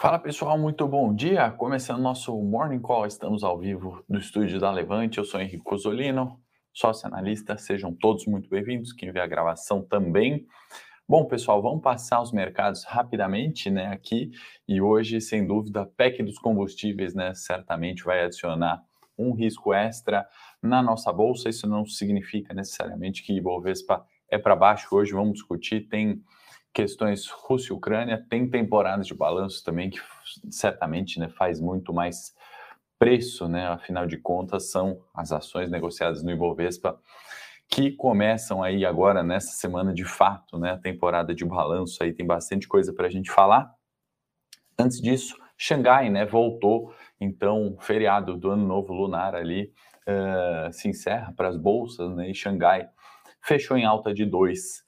Fala pessoal, muito bom dia. Começando nosso Morning Call, estamos ao vivo do estúdio da Levante. Eu sou Henrique Cosolino, sócio analista. Sejam todos muito bem-vindos. Quem vê a gravação também. Bom, pessoal, vamos passar os mercados rapidamente, né, aqui. E hoje, sem dúvida, a PEC dos combustíveis, né, certamente vai adicionar um risco extra na nossa bolsa. Isso não significa necessariamente que Ibovespa é para baixo hoje. Vamos discutir. Tem questões Rússia e Ucrânia, tem temporadas de balanço também que certamente né, faz muito mais preço, né? Afinal de contas, são as ações negociadas no Ibovespa que começam aí agora nessa semana de fato, né? A temporada de balanço aí tem bastante coisa para a gente falar. Antes disso, Xangai, né? Voltou, então feriado do Ano Novo Lunar ali uh, se encerra para as bolsas, né? E Xangai fechou em alta de 2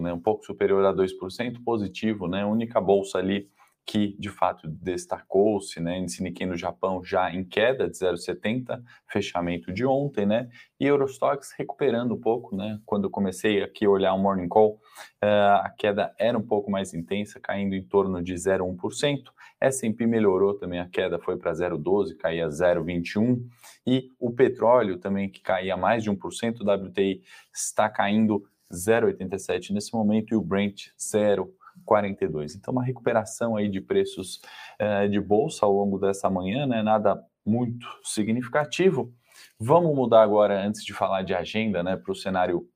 né, um pouco superior a 2%, positivo, né, única bolsa ali que de fato destacou-se, né, índice Nikkei no Japão já em queda de 0,70, fechamento de ontem, né, e Eurostox recuperando um pouco, né, quando comecei aqui a olhar o Morning Call, uh, a queda era um pouco mais intensa, caindo em torno de 0,1%, S&P melhorou também, a queda foi para 0,12, caía 0,21, e o petróleo também que caía mais de 1%, o WTI está caindo 0,87 nesse momento e o Brent 0,42. Então, uma recuperação aí de preços uh, de bolsa ao longo dessa manhã, né? Nada muito significativo. Vamos mudar agora, antes de falar de agenda, né, para o cenário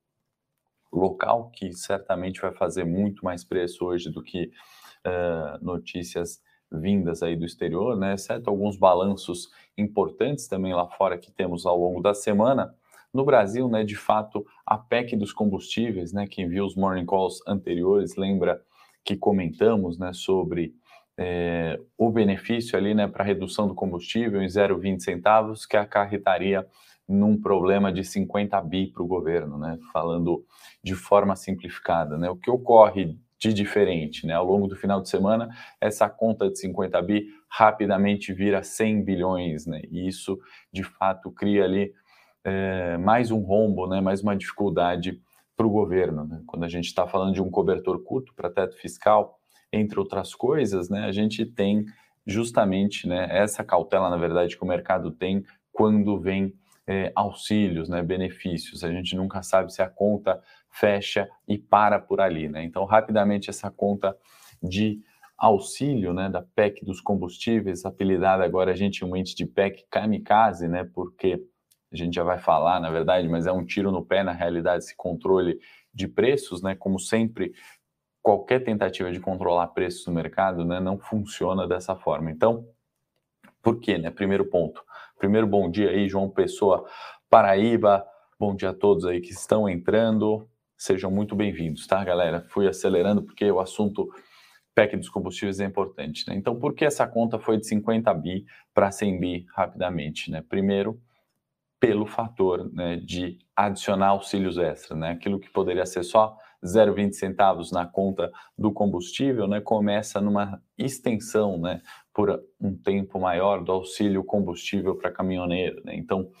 local, que certamente vai fazer muito mais preço hoje do que uh, notícias vindas aí do exterior, né, exceto alguns balanços importantes também lá fora que temos ao longo da semana. No Brasil, né, de fato, a PEC dos combustíveis, né, quem viu os morning calls anteriores lembra que comentamos né, sobre é, o benefício ali né, para redução do combustível em 0,20 centavos, que acarretaria num problema de 50 bi para o governo, né, falando de forma simplificada. Né, o que ocorre de diferente. Né? Ao longo do final de semana, essa conta de 50 bi rapidamente vira 100 bilhões, né? e isso de fato cria ali é, mais um rombo, né, mais uma dificuldade para o governo. Né? Quando a gente está falando de um cobertor curto para teto fiscal, entre outras coisas, né, a gente tem justamente né, essa cautela, na verdade, que o mercado tem quando vem é, auxílios, né, benefícios. A gente nunca sabe se a conta fecha e para por ali. Né? Então, rapidamente, essa conta de auxílio né, da PEC dos combustíveis, apelidada agora gentilmente de PEC kamikaze, né, porque a gente já vai falar, na verdade, mas é um tiro no pé, na realidade, esse controle de preços, né? Como sempre, qualquer tentativa de controlar preços no mercado né, não funciona dessa forma. Então, por quê? Né? Primeiro ponto. Primeiro, bom dia aí, João Pessoa, Paraíba. Bom dia a todos aí que estão entrando. Sejam muito bem-vindos, tá, galera? Fui acelerando porque o assunto PEC dos combustíveis é importante, né? Então, por que essa conta foi de 50 bi para 100 bi rapidamente, né? Primeiro, pelo fator né, de adicionar auxílios extras, né? Aquilo que poderia ser só 0,20 centavos na conta do combustível, né, começa numa extensão, né, por um tempo maior do auxílio combustível para caminhoneiro, né? Então,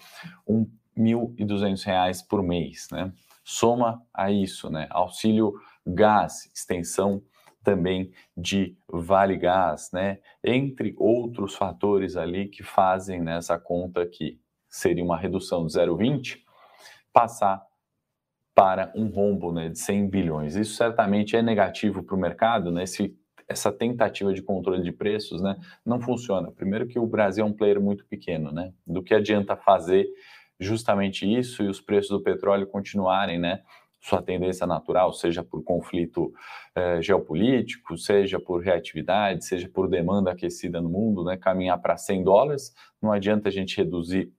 um R$ 1.200 por mês, né? Soma a isso, né? Auxílio gás, extensão também de Vale Gás, né? Entre outros fatores ali que fazem nessa conta aqui seria uma redução de 0,20, passar para um rombo né, de 100 bilhões. Isso certamente é negativo para o mercado, né? Se essa tentativa de controle de preços né, não funciona. Primeiro que o Brasil é um player muito pequeno, né? Do que adianta fazer justamente isso e os preços do petróleo continuarem, né? Sua tendência natural, seja por conflito eh, geopolítico, seja por reatividade, seja por demanda aquecida no mundo, né? Caminhar para 100 dólares, não adianta a gente reduzir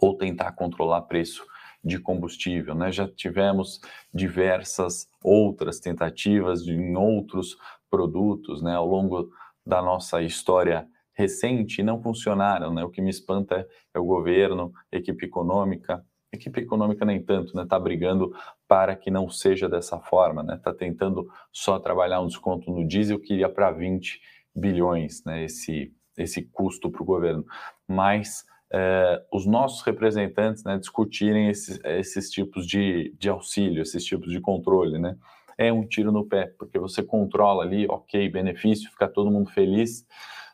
ou tentar controlar preço de combustível. Né? Já tivemos diversas outras tentativas em outros produtos né, ao longo da nossa história recente e não funcionaram. Né? O que me espanta é o governo, equipe econômica, equipe econômica nem tanto, está né? Tá brigando para que não seja dessa forma, está né? Tá tentando só trabalhar um desconto no diesel que iria para 20 bilhões, né? esse, esse custo para o governo. Mas é, os nossos representantes né, discutirem esses, esses tipos de, de auxílio, esses tipos de controle. Né? é um tiro no pé, porque você controla ali, ok, benefício, fica todo mundo feliz,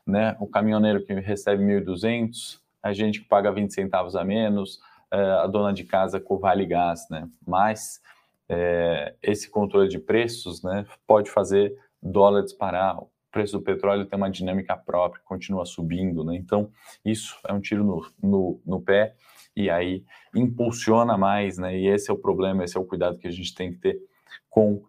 né? O caminhoneiro que recebe 1.200, a gente que paga 20 centavos a menos, é, a dona de casa com Vale Gás, né? Mas é, esse controle de preços, né, pode fazer dólar disparar, preço do petróleo tem uma dinâmica própria, continua subindo, né? Então, isso é um tiro no, no, no pé e aí impulsiona mais, né? E esse é o problema, esse é o cuidado que a gente tem que ter com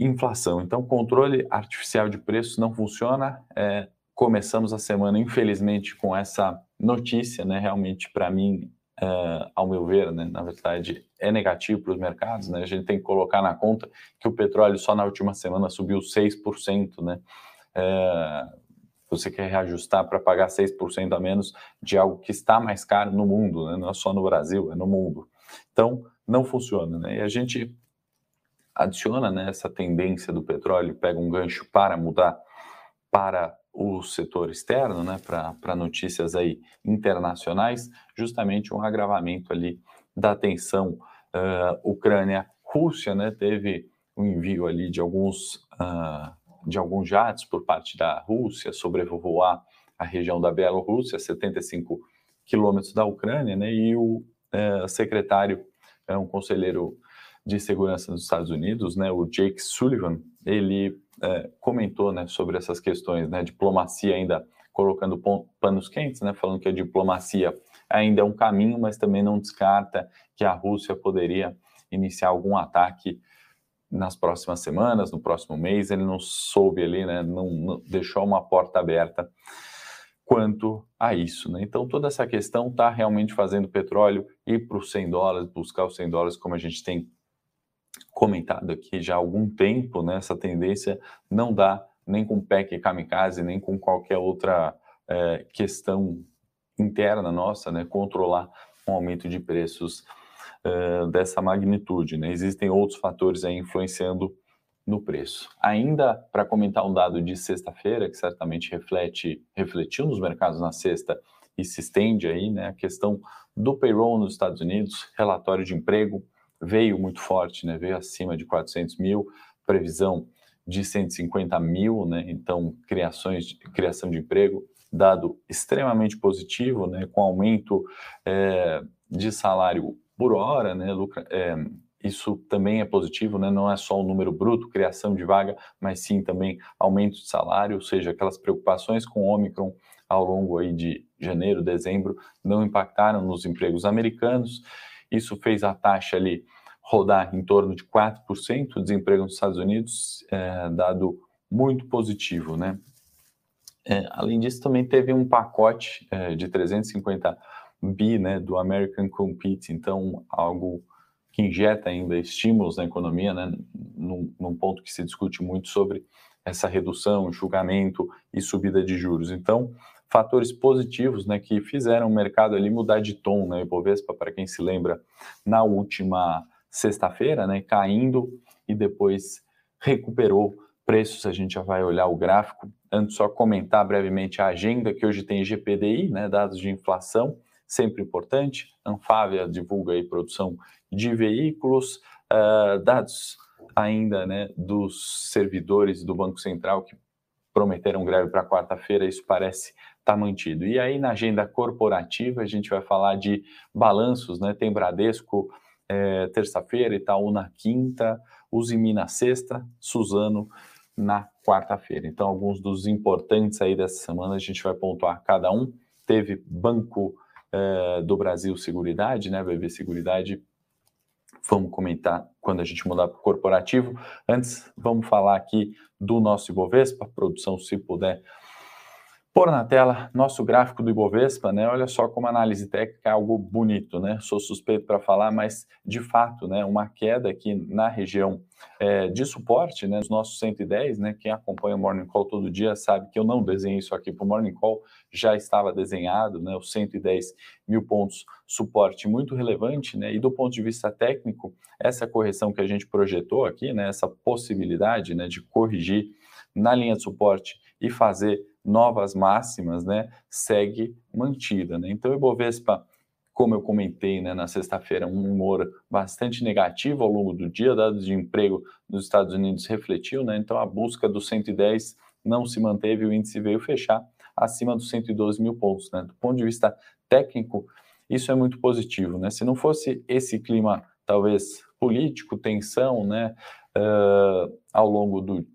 inflação. Então, controle artificial de preços não funciona. É, começamos a semana, infelizmente, com essa notícia, né? Realmente, para mim, é, ao meu ver, né? Na verdade, é negativo para os mercados, né? A gente tem que colocar na conta que o petróleo só na última semana subiu 6%, né? É, você quer reajustar para pagar 6% a menos de algo que está mais caro no mundo, né? não é só no Brasil, é no mundo. Então, não funciona. Né? E a gente adiciona né, essa tendência do petróleo, pega um gancho para mudar para o setor externo, né, para notícias aí internacionais, justamente um agravamento ali da tensão uh, Ucrânia-Rússia, né, teve um envio ali de alguns uh, de alguns jatos por parte da Rússia sobrevoar a região da Bielorrússia, 75 quilômetros da Ucrânia, né? E o é, secretário, é um conselheiro de segurança dos Estados Unidos, né? O Jake Sullivan, ele é, comentou, né, sobre essas questões, né? Diplomacia ainda colocando panos quentes, né? Falando que a diplomacia ainda é um caminho, mas também não descarta que a Rússia poderia iniciar algum ataque nas próximas semanas, no próximo mês, ele não soube ali, né, não, não deixou uma porta aberta quanto a isso. Né? Então, toda essa questão está realmente fazendo o petróleo ir para os 100 dólares, buscar os 100 dólares, como a gente tem comentado aqui já há algum tempo, né? essa tendência não dá nem com PEC kamikaze, nem com qualquer outra é, questão interna nossa, né? controlar um aumento de preços dessa magnitude. Né? Existem outros fatores aí influenciando no preço. Ainda para comentar um dado de sexta-feira, que certamente reflete, refletiu nos mercados na sexta e se estende aí, né? A questão do payroll nos Estados Unidos, relatório de emprego veio muito forte, né? Veio acima de 400 mil, previsão de 150 mil, né? Então, criações, criação de emprego, dado extremamente positivo, né? Com aumento é, de salário por hora, né, Lucra, é, isso também é positivo, né? não é só o número bruto, criação de vaga, mas sim também aumento de salário, ou seja, aquelas preocupações com o Omicron ao longo aí de janeiro, dezembro, não impactaram nos empregos americanos. Isso fez a taxa ali rodar em torno de 4%, o desemprego nos Estados Unidos, é, dado muito positivo, né? É, além disso, também teve um pacote é, de 350 bi né, do American Compete, então algo que injeta ainda estímulos na economia, né, num, num ponto que se discute muito sobre essa redução, julgamento e subida de juros. Então, fatores positivos né, que fizeram o mercado ali mudar de tom, né? Ibovespa, para quem se lembra, na última sexta-feira, né, caindo e depois recuperou preços, a gente já vai olhar o gráfico. Antes, só comentar brevemente a agenda, que hoje tem GPDI, né, dados de inflação, sempre importante. Anfávia divulga aí produção de veículos, uh, dados ainda né, dos servidores do Banco Central que prometeram greve para quarta-feira, isso parece estar tá mantido. E aí na agenda corporativa a gente vai falar de balanços, né? Tem Bradesco é, terça-feira, Itaú na quinta, Usimi na sexta, Suzano na quarta-feira. Então alguns dos importantes aí dessa semana a gente vai pontuar cada um. Teve Banco uh, do Brasil Seguridade, né, BB Seguridade, vamos comentar quando a gente mudar para o corporativo. Antes, vamos falar aqui do nosso Ibovespa, produção, se puder pôr na tela nosso gráfico do Ibovespa, né? Olha só como a análise técnica é algo bonito, né? Sou suspeito para falar, mas de fato, né? Uma queda aqui na região é, de suporte, né? Os nossos 110, né? Quem acompanha o Morning Call todo dia sabe que eu não desenhei isso aqui para o Morning Call, já estava desenhado, né? Os 110 mil pontos, suporte muito relevante, né? E do ponto de vista técnico, essa correção que a gente projetou aqui, né? Essa possibilidade, né? De corrigir na linha de suporte e fazer novas máximas, né, segue mantida. Né? Então, o Ibovespa como eu comentei né, na sexta-feira, um humor bastante negativo ao longo do dia, dados de emprego nos Estados Unidos refletiu, né, então a busca dos 110 não se manteve, o índice veio fechar acima dos 112 mil pontos. Né? Do ponto de vista técnico, isso é muito positivo. Né? Se não fosse esse clima, talvez político, tensão, né, uh, ao longo do,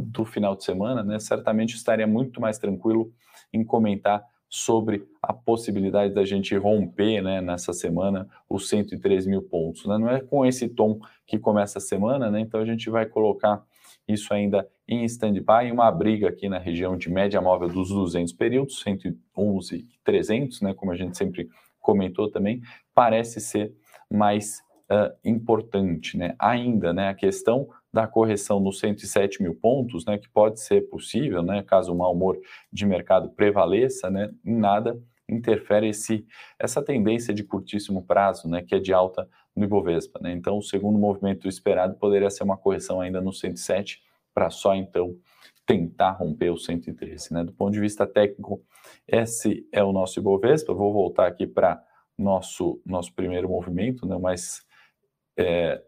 do final de semana, né, certamente estaria muito mais tranquilo em comentar sobre a possibilidade da gente romper né, nessa semana os 103 mil pontos. Né? Não é com esse tom que começa a semana, né? então a gente vai colocar isso ainda em stand-by, uma briga aqui na região de média móvel dos 200 períodos, 111 e 300, né, como a gente sempre comentou também, parece ser mais uh, importante, né? Ainda, né, a questão da correção nos 107 mil pontos, né, que pode ser possível, né, caso o mau humor de mercado prevaleça, né, em nada interfere esse, essa tendência de curtíssimo prazo, né, que é de alta no Ibovespa. Né? Então, o segundo movimento esperado poderia ser uma correção ainda no 107, para só então tentar romper o 113. Né? Do ponto de vista técnico, esse é o nosso Ibovespa. Vou voltar aqui para nosso nosso primeiro movimento, né? mas é,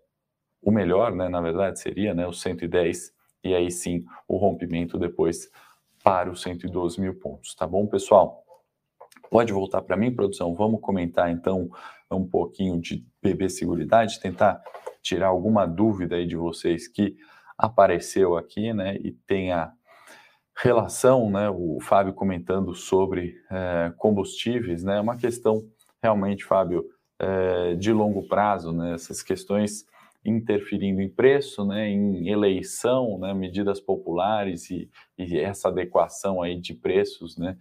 o melhor, né, na verdade, seria né, o 110, e aí sim o rompimento depois para os 112 mil pontos. Tá bom, pessoal? Pode voltar para mim, produção? Vamos comentar então um pouquinho de BB Seguridade, tentar tirar alguma dúvida aí de vocês que apareceu aqui, né, e tem a relação, né, o Fábio comentando sobre é, combustíveis, né, uma questão realmente, Fábio, é, de longo prazo, né, essas questões interferindo em preço, né, em eleição, né, medidas populares e, e essa adequação aí de preços, né,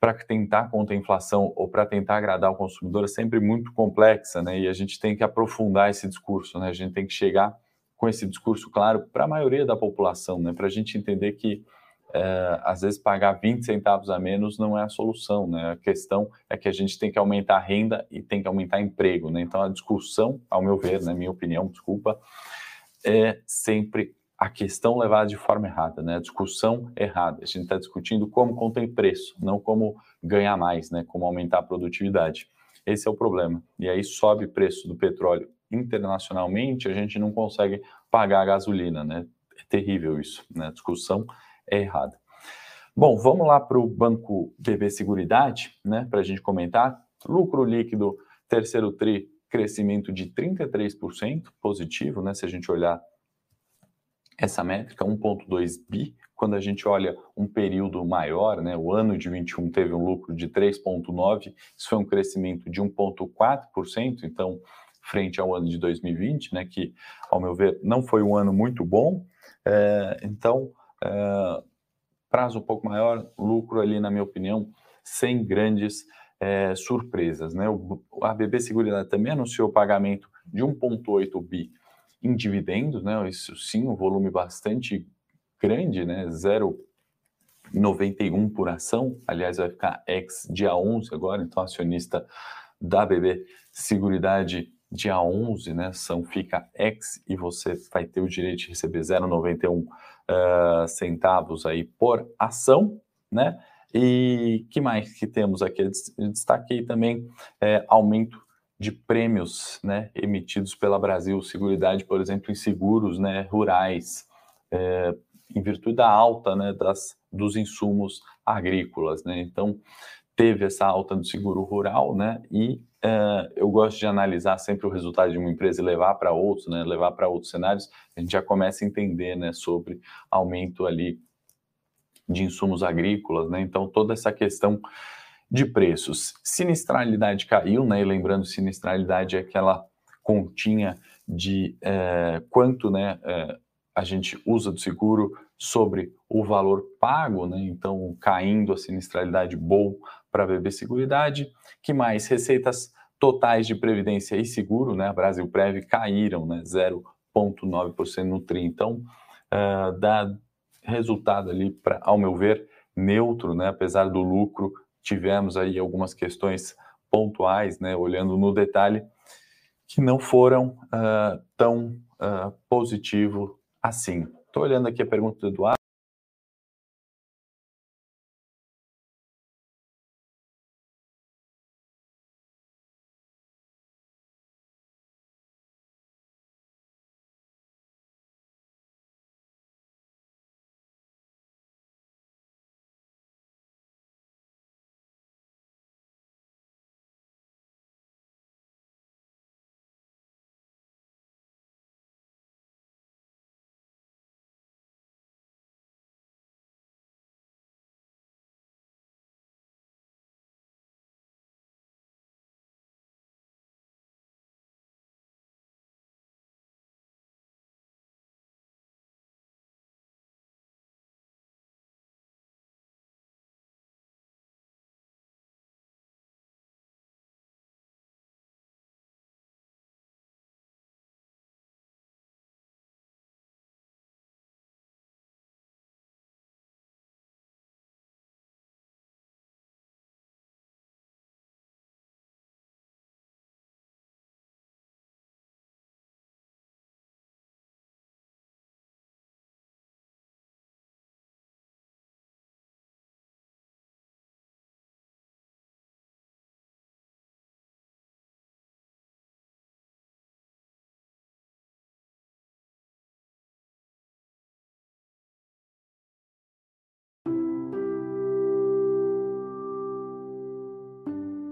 para tentar conter a inflação ou para tentar agradar o consumidor é sempre muito complexa, né? E a gente tem que aprofundar esse discurso, né? A gente tem que chegar com esse discurso claro para a maioria da população, né? Para a gente entender que é, às vezes pagar 20 centavos a menos não é a solução, né? A questão é que a gente tem que aumentar a renda e tem que aumentar emprego, né? Então a discussão, ao meu ver, na né, minha opinião, desculpa, é sempre a questão levada de forma errada, né? A discussão errada. A gente está discutindo como conter preço, não como ganhar mais, né? Como aumentar a produtividade. Esse é o problema. E aí sobe o preço do petróleo internacionalmente, a gente não consegue pagar a gasolina, né? É terrível isso, né? A discussão é errada. Bom, vamos lá para o Banco BB Seguridade, né? Para a gente comentar. Lucro líquido, terceiro TRI, crescimento de 33% positivo, né? Se a gente olhar essa métrica, 1,2 bi, quando a gente olha um período maior, né, o ano de 21 teve um lucro de 3,9, isso foi um crescimento de 1,4%, então, frente ao ano de 2020, né, que, ao meu ver, não foi um ano muito bom, é, então, é, prazo um pouco maior, lucro ali, na minha opinião, sem grandes é, surpresas, né, o, a BB Seguridade também anunciou o pagamento de 1,8 bi em dividendos, né? Isso sim, um volume bastante grande, né? 0,91 por ação. Aliás, vai ficar ex dia 11 agora, então acionista da BB Seguridade dia 11, né? São fica ex e você vai ter o direito de receber 0,91 uh, centavos aí por ação, né? E que mais que temos aqui? Eu destaquei também é, aumento de prêmios né, emitidos pela Brasil Seguridade, por exemplo, em seguros né, rurais, é, em virtude da alta né, das, dos insumos agrícolas. Né? Então, teve essa alta do seguro rural, né? E é, eu gosto de analisar sempre o resultado de uma empresa e levar para outros, né? Levar para outros cenários, a gente já começa a entender, né? Sobre aumento ali de insumos agrícolas, né? Então, toda essa questão de preços. Sinistralidade caiu, né? E lembrando, sinistralidade é aquela continha de é, quanto né, é, a gente usa do seguro sobre o valor pago, né? Então, caindo a sinistralidade bom para BB Seguridade. Que mais? Receitas totais de previdência e seguro, né? Brasil Prev caíram, né? 0,9% no TRI. Então, uh, dá resultado ali, pra, ao meu ver, neutro, né? Apesar do lucro tivemos aí algumas questões pontuais, né, olhando no detalhe, que não foram uh, tão uh, positivo assim. Estou olhando aqui a pergunta do Eduardo.